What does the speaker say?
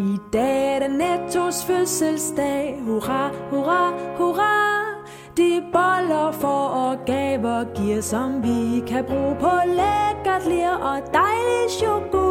I dag er det Nettos fødselsdag. Hurra, hurra, hurra. De boller for og gaver giver, som vi kan bruge på lækkert lir og dejlig chokolade